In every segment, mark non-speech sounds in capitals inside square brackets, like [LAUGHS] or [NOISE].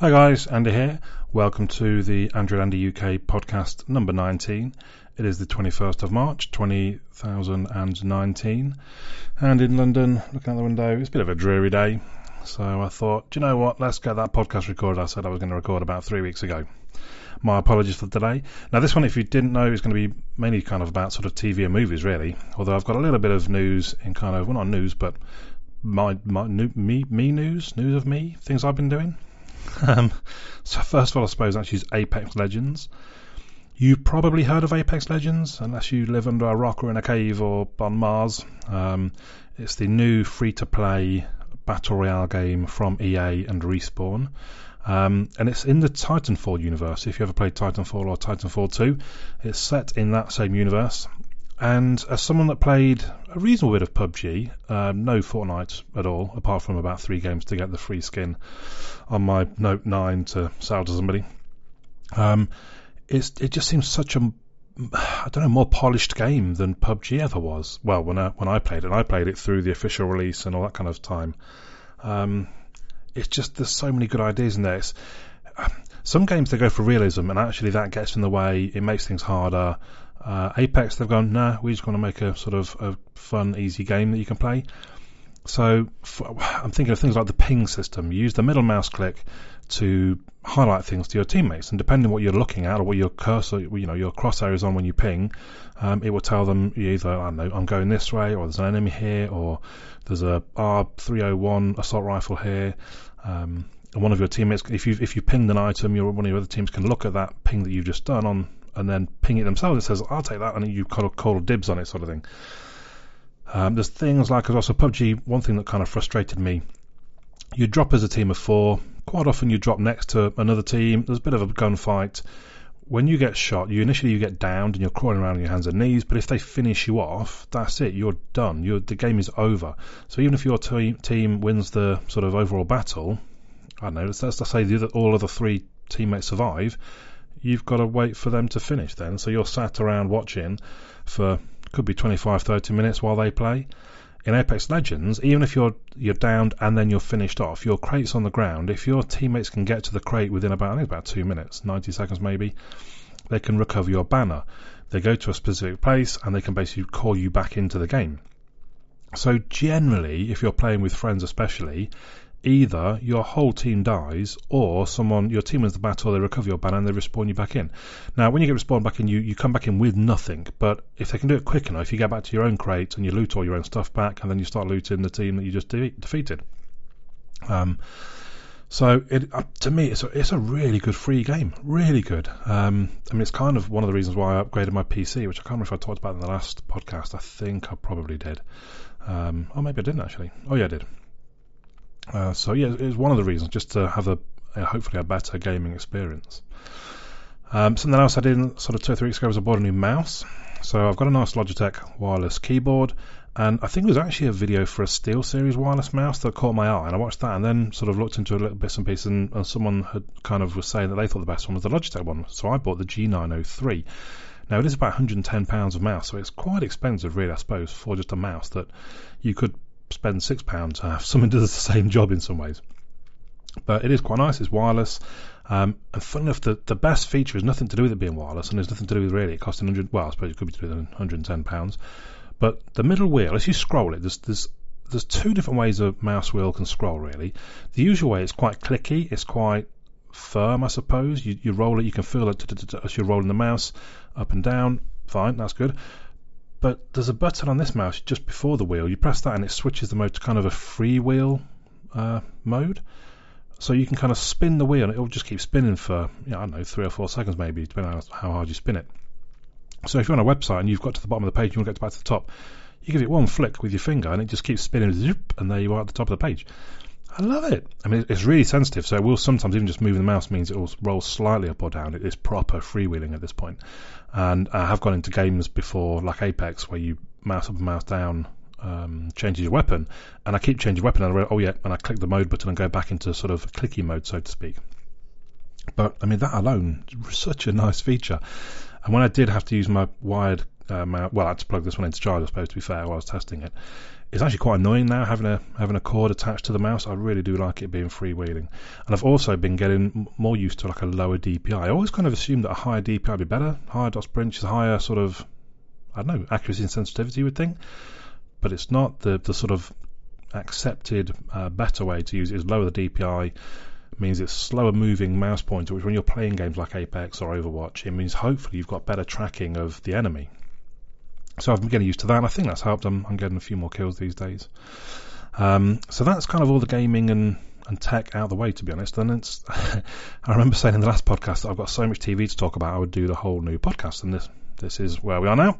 Hi guys, Andy here. Welcome to the Android Andy UK podcast number 19. It is the 21st of March 2019 and in London, looking out the window, it's a bit of a dreary day. So I thought, do you know what, let's get that podcast recorded I said I was going to record about three weeks ago. My apologies for the delay. Now this one, if you didn't know, is going to be mainly kind of about sort of TV and movies really, although I've got a little bit of news in kind of, well not news, but my, my me, me news, news of me, things I've been doing. Um, so first of all, I suppose that's use Apex Legends. You've probably heard of Apex Legends, unless you live under a rock or in a cave or on Mars. Um, it's the new free-to-play battle royale game from EA and Respawn. Um, and it's in the Titanfall universe. If you ever played Titanfall or Titanfall 2, it's set in that same universe. And as someone that played a reasonable bit of PUBG, um, no Fortnite at all, apart from about three games to get the free skin on my Note 9 to sell to somebody, um, it just seems such a [SIGHS] I don't know more polished game than PUBG ever was. Well, when I when I played it, I played it through the official release and all that kind of time. Um, it's just there's so many good ideas in there. It's, [SIGHS] some games they go for realism, and actually that gets in the way. It makes things harder. Uh, Apex, they've gone, nah, we're just going to make a sort of a fun, easy game that you can play. So for, I'm thinking of things like the ping system. You use the middle mouse click to highlight things to your teammates, and depending on what you're looking at or what your cursor, you know, your crosshair is on when you ping, um, it will tell them either I don't know I'm going this way, or there's an enemy here, or there's a R301 assault rifle here. Um, and one of your teammates, if you if you pinged an item, your one of your other teams can look at that ping that you've just done on and then ping it themselves. It says, I'll take that, and you kind of call dibs on it, sort of thing. Um, there's things like, as also PUBG, one thing that kind of frustrated me, you drop as a team of four, quite often you drop next to another team, there's a bit of a gunfight. When you get shot, you initially you get downed and you're crawling around on your hands and knees, but if they finish you off, that's it, you're done. You're, the game is over. So even if your te- team wins the sort of overall battle, I don't know, let's, let's say the other, all other three teammates survive, you've got to wait for them to finish then. So you're sat around watching for could be 25, 30 minutes while they play. In Apex Legends, even if you're you're downed and then you're finished off, your crate's on the ground. If your teammates can get to the crate within about I think about two minutes, 90 seconds maybe, they can recover your banner. They go to a specific place and they can basically call you back into the game. So generally, if you're playing with friends especially, either your whole team dies or someone your team wins the battle, they recover your banner and they respawn you back in. Now, when you get respawned back in, you, you come back in with nothing. But if they can do it quick enough, you get back to your own crate and you loot all your own stuff back, and then you start looting the team that you just de- defeated. Um, so it, uh, to me, it's a, it's a really good free game, really good. Um, I mean, it's kind of one of the reasons why I upgraded my PC, which I can't remember if I talked about in the last podcast. I think I probably did. Um, or maybe I didn't actually. Oh yeah, I did. Uh, so yeah, it was one of the reasons just to have a, a hopefully a better gaming experience. Um, something else I did sort of two or three weeks ago was I bought a new mouse. So I've got a nice Logitech wireless keyboard, and I think it was actually a video for a SteelSeries wireless mouse that caught my eye, and I watched that and then sort of looked into a little bits and pieces, and, and someone had kind of was saying that they thought the best one was the Logitech one, so I bought the G903. Now it is about 110 pounds a mouse, so it's quite expensive, really, I suppose, for just a mouse that you could spend six pounds to have that [LAUGHS] does the same job in some ways. But it is quite nice. It's wireless. Um, and fun enough, the, the best feature is nothing to do with it being wireless, and there's nothing to do with really it costing 100. Well, I suppose it could be to do with 110 pounds. But the middle wheel, as you scroll it, there's there's there's two different ways a mouse wheel can scroll. Really, the usual way is quite clicky. It's quite firm, I suppose. You you roll it, you can feel it as you're rolling the mouse up and down. Fine, that's good. But there's a button on this mouse just before the wheel. You press that and it switches the mode to kind of a freewheel uh, mode. So you can kind of spin the wheel and it'll just keep spinning for, you know, I don't know, three or four seconds maybe, depending on how hard you spin it. So if you're on a website and you've got to the bottom of the page, you want to get back to the top, you give it one flick with your finger and it just keeps spinning, zoop, and there you are at the top of the page. I love it. I mean, it's really sensitive, so it will sometimes even just moving the mouse means it will roll slightly up or down. It is proper freewheeling at this point. And I have gone into games before, like Apex, where you mouse up and mouse down, um, changes your weapon, and I keep changing weapon, and I oh yeah, and I click the mode button and go back into sort of clicky mode, so to speak. But I mean, that alone, such a nice feature. And when I did have to use my wired uh, mount, well, I had to plug this one into charge, I suppose, to be fair, while I was testing it it's actually quite annoying now having a having a cord attached to the mouse. I really do like it being freewheeling, and I've also been getting more used to like a lower DPI. I always kind of assumed that a higher DPI would be better. Higher inch is higher sort of I don't know accuracy and sensitivity would think, but it's not the the sort of accepted uh, better way to use it is lower the DPI means it's slower moving mouse pointer, which when you're playing games like Apex or Overwatch, it means hopefully you've got better tracking of the enemy. So I've been getting used to that, and I think that's helped. I'm, I'm getting a few more kills these days. Um, so that's kind of all the gaming and, and tech out of the way, to be honest. And it's, [LAUGHS] I remember saying in the last podcast that I've got so much TV to talk about, I would do the whole new podcast, and this this is where we are now.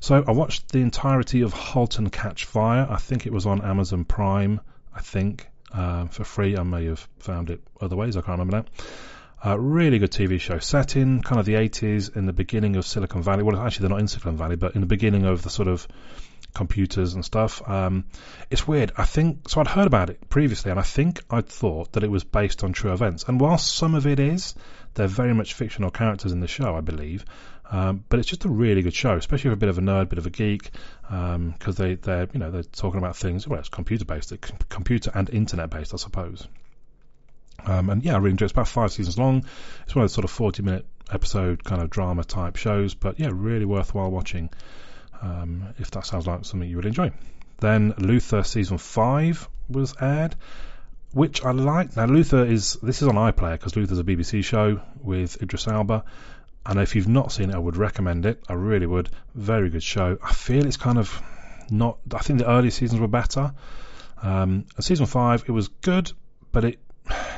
So I watched the entirety of *Halt and Catch Fire*. I think it was on Amazon Prime. I think uh, for free. I may have found it other ways. I can't remember now. Uh, really good TV show set in kind of the 80s in the beginning of Silicon Valley. Well, actually, they're not in Silicon Valley, but in the beginning of the sort of computers and stuff. Um, it's weird. I think so. I'd heard about it previously, and I think I'd thought that it was based on true events. And whilst some of it is, they're very much fictional characters in the show, I believe. Um, but it's just a really good show, especially for a bit of a nerd, a bit of a geek, because um, they they're you know they're talking about things. Well, it's computer based, computer and internet based, I suppose. Um, and yeah, I really enjoy it. It's about five seasons long. It's one of those sort of 40 minute episode kind of drama type shows, but yeah, really worthwhile watching um, if that sounds like something you would enjoy. Then Luther season five was aired, which I like. Now Luther is this is on iPlayer because Luther's a BBC show with Idris Elba. And if you've not seen it, I would recommend it. I really would. Very good show. I feel it's kind of not. I think the early seasons were better. Um, season five, it was good, but it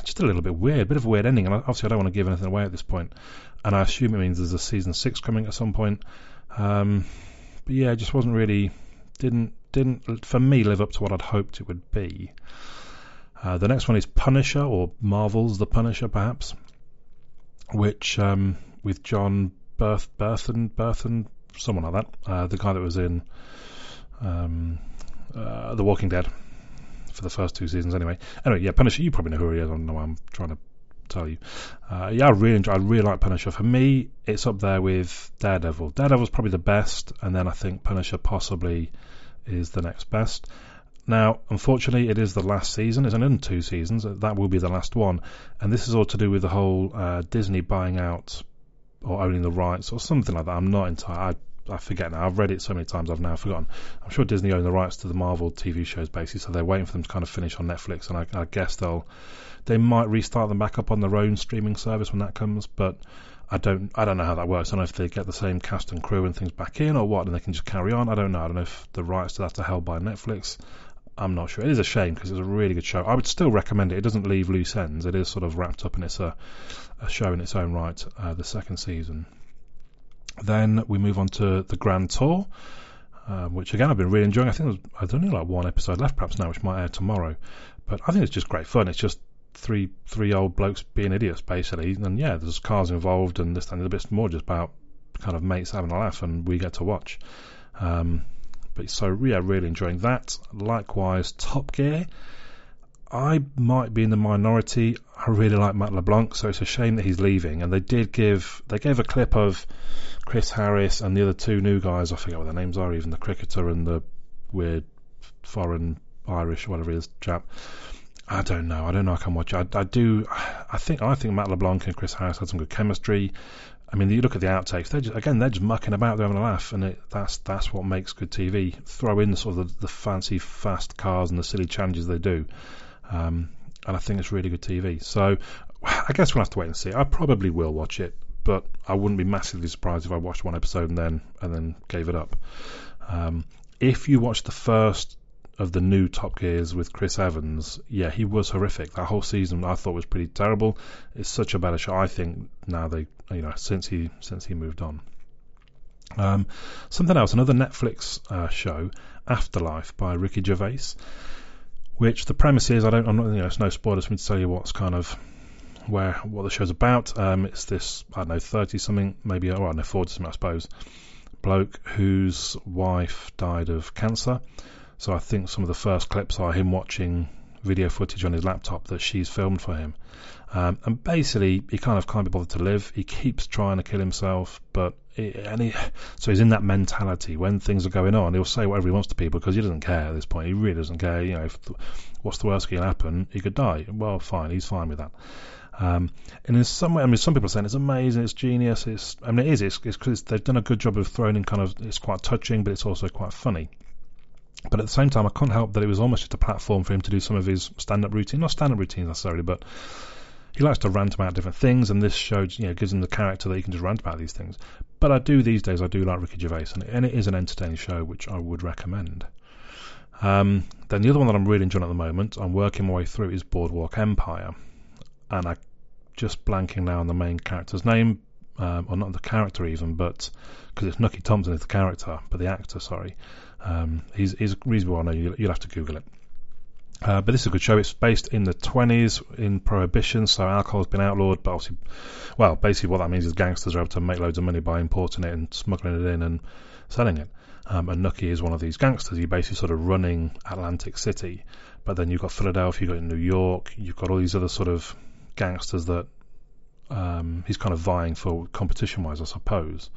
just a little bit weird, bit of a weird ending. And obviously, I don't want to give anything away at this point. And I assume it means there's a season six coming at some point. Um, but yeah, it just wasn't really didn't didn't for me live up to what I'd hoped it would be. Uh, the next one is Punisher or Marvel's The Punisher, perhaps, which um, with John Berth Berthen Berthen someone like that, uh, the guy that was in um, uh, The Walking Dead for the first two seasons anyway. Anyway, yeah, Punisher, you probably know who he is. I don't know why I'm trying to tell you. Uh, yeah, I really enjoy, I really like Punisher. For me, it's up there with Daredevil. Daredevil's probably the best, and then I think Punisher possibly is the next best. Now, unfortunately, it is the last season. It's only two seasons. That will be the last one, and this is all to do with the whole uh, Disney buying out or owning the rights or something like that. I'm not entirely. I forget now. I've read it so many times I've now forgotten. I'm sure Disney own the rights to the Marvel TV shows basically, so they're waiting for them to kind of finish on Netflix, and I, I guess they'll they might restart them back up on their own streaming service when that comes, but. I don't I don't know how that works. I don't know if they get the same cast and crew and things back in or what, and they can just carry on. I don't know. I don't know if the rights to that are held by Netflix. I'm not sure. It is a shame because it's a really good show. I would still recommend it. It doesn't leave loose ends. It is sort of wrapped up and it's a, a show in its own right. Uh, the second season. Then we move on to the Grand Tour, um, which again I've been really enjoying. I think there's, only like one episode left perhaps now, which might air tomorrow. But I think it's just great fun. It's just three three old blokes being idiots basically, and yeah, there's cars involved and this and a bit more just about kind of mates having a laugh, and we get to watch. Um, but so yeah, really enjoying that. Likewise, Top Gear. I might be in the minority. I really like Matt LeBlanc, so it's a shame that he's leaving. And they did give they gave a clip of Chris Harris and the other two new guys. I forget what their names are, even the cricketer and the weird foreign Irish whatever he is chap. I don't know. I don't know. I can watch. I, I do. I think. I think Matt LeBlanc and Chris Harris had some good chemistry. I mean, you look at the outtakes. They're just, again, they're just mucking about, they're having a laugh, and it, that's that's what makes good TV. Throw in the sort of the, the fancy fast cars and the silly challenges they do, um, and I think it's really good TV. So I guess we'll have to wait and see. I probably will watch it, but I wouldn't be massively surprised if I watched one episode and then and then gave it up. Um, if you watch the first of the new Top Gears with Chris Evans, yeah, he was horrific. That whole season I thought was pretty terrible. It's such a better show. I think now they, you know, since he since he moved on. Um, something else, another Netflix uh, show, Afterlife by Ricky Gervais which the premise is I don't I'm not you know it's no spoilers for me to tell you what's kind of where what the show's about. Um, it's this I don't know thirty something maybe or I don't know forty something I suppose bloke whose wife died of cancer. So I think some of the first clips are him watching video footage on his laptop that she's filmed for him. Um, and basically, he kind of can't be bothered to live. He keeps trying to kill himself, but and he, so he's in that mentality. When things are going on, he'll say whatever he wants to people because he doesn't care at this point. He really doesn't care. You know, if, what's the worst that can happen? He could die. Well, fine. He's fine with that. Um, and in some way, I mean, some people are saying it's amazing, it's genius. It's, I mean, it is. It's because they've done a good job of throwing in kind of. It's quite touching, but it's also quite funny. But at the same time, I couldn't help that it was almost just a platform for him to do some of his stand-up routine, not stand-up routines necessarily, but he likes to rant about different things, and this show, you know, gives him the character that he can just rant about these things. But I do these days, I do like Ricky Gervais, and, and it is an entertaining show, which I would recommend. Um, then the other one that I'm really enjoying at the moment, I'm working my way through, is Boardwalk Empire, and I just blanking now on the main character's name, um, or not the character even, but because it's Nucky Thompson is the character, but the actor, sorry. Um, he's, he's reasonably well known. You'll have to Google it. Uh, but this is a good show. It's based in the 20s in Prohibition, so alcohol's been outlawed. But obviously, well, basically what that means is gangsters are able to make loads of money by importing it and smuggling it in and selling it. Um, and Nucky is one of these gangsters. You're basically sort of running Atlantic City, but then you've got Philadelphia, you've got New York, you've got all these other sort of gangsters that um, he's kind of vying for competition-wise, I suppose.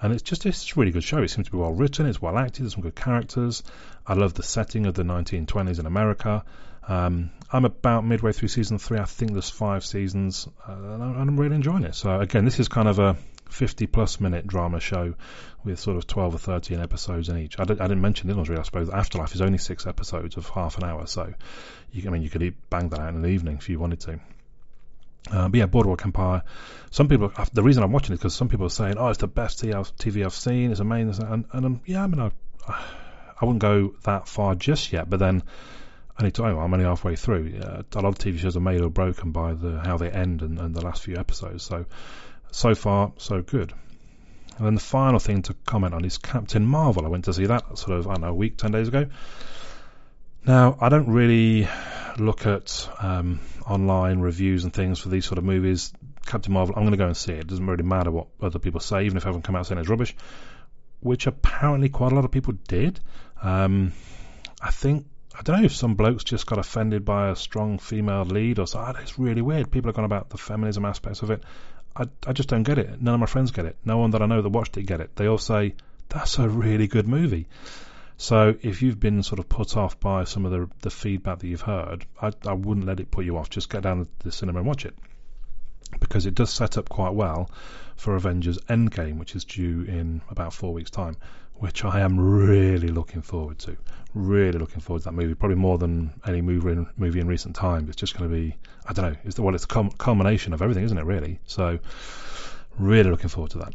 And it's just it's a really good show. It seems to be well written. It's well acted. There's some good characters. I love the setting of the 1920s in America. Um, I'm about midway through season three. I think there's five seasons, uh, and I'm really enjoying it. So again, this is kind of a 50 plus minute drama show with sort of 12 or 13 episodes in each. I, did, not mention this one really. I suppose Afterlife is only six episodes of half an hour, so you, I mean you could bang that out in an evening if you wanted to. Uh, but yeah, Boardwalk Empire. Some people, the reason I'm watching it because some people are saying, "Oh, it's the best TV I've seen. It's amazing." And, and um, yeah, I mean, I, I wouldn't go that far just yet. But then I need to. Oh, I'm only halfway through. Uh, a lot of TV shows are made or broken by the how they end and, and the last few episodes. So, so far, so good. And then the final thing to comment on is Captain Marvel. I went to see that sort of I don't know a week, ten days ago. Now, I don't really look at um, online reviews and things for these sort of movies. Captain Marvel, I'm going to go and see it. It doesn't really matter what other people say, even if haven't come out saying it's rubbish, which apparently quite a lot of people did. Um, I think I don't know if some blokes just got offended by a strong female lead or so. It's really weird. People are going about the feminism aspects of it. I, I just don't get it. None of my friends get it. No one that I know that watched it get it. They all say that's a really good movie. So if you've been sort of put off by some of the, the feedback that you've heard, I, I wouldn't let it put you off. Just get down to the cinema and watch it because it does set up quite well for Avengers Endgame, which is due in about four weeks' time, which I am really looking forward to. Really looking forward to that movie, probably more than any movie in, movie in recent times. It's just going to be, I don't know, it's the, well, it's a culmination of everything, isn't it? Really. So, really looking forward to that.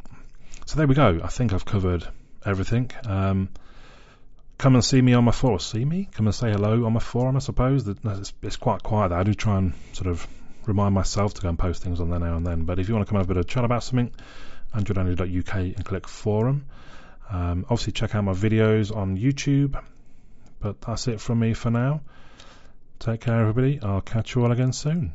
So there we go. I think I've covered everything. Um, come and see me on my forum. See me? Come and say hello on my forum, I suppose. It's, it's quite quiet there. I do try and sort of remind myself to go and post things on there now and then. But if you want to come have a bit of a chat about something, androidandy.uk and click forum. Um, obviously, check out my videos on YouTube. But that's it from me for now. Take care, everybody. I'll catch you all again soon.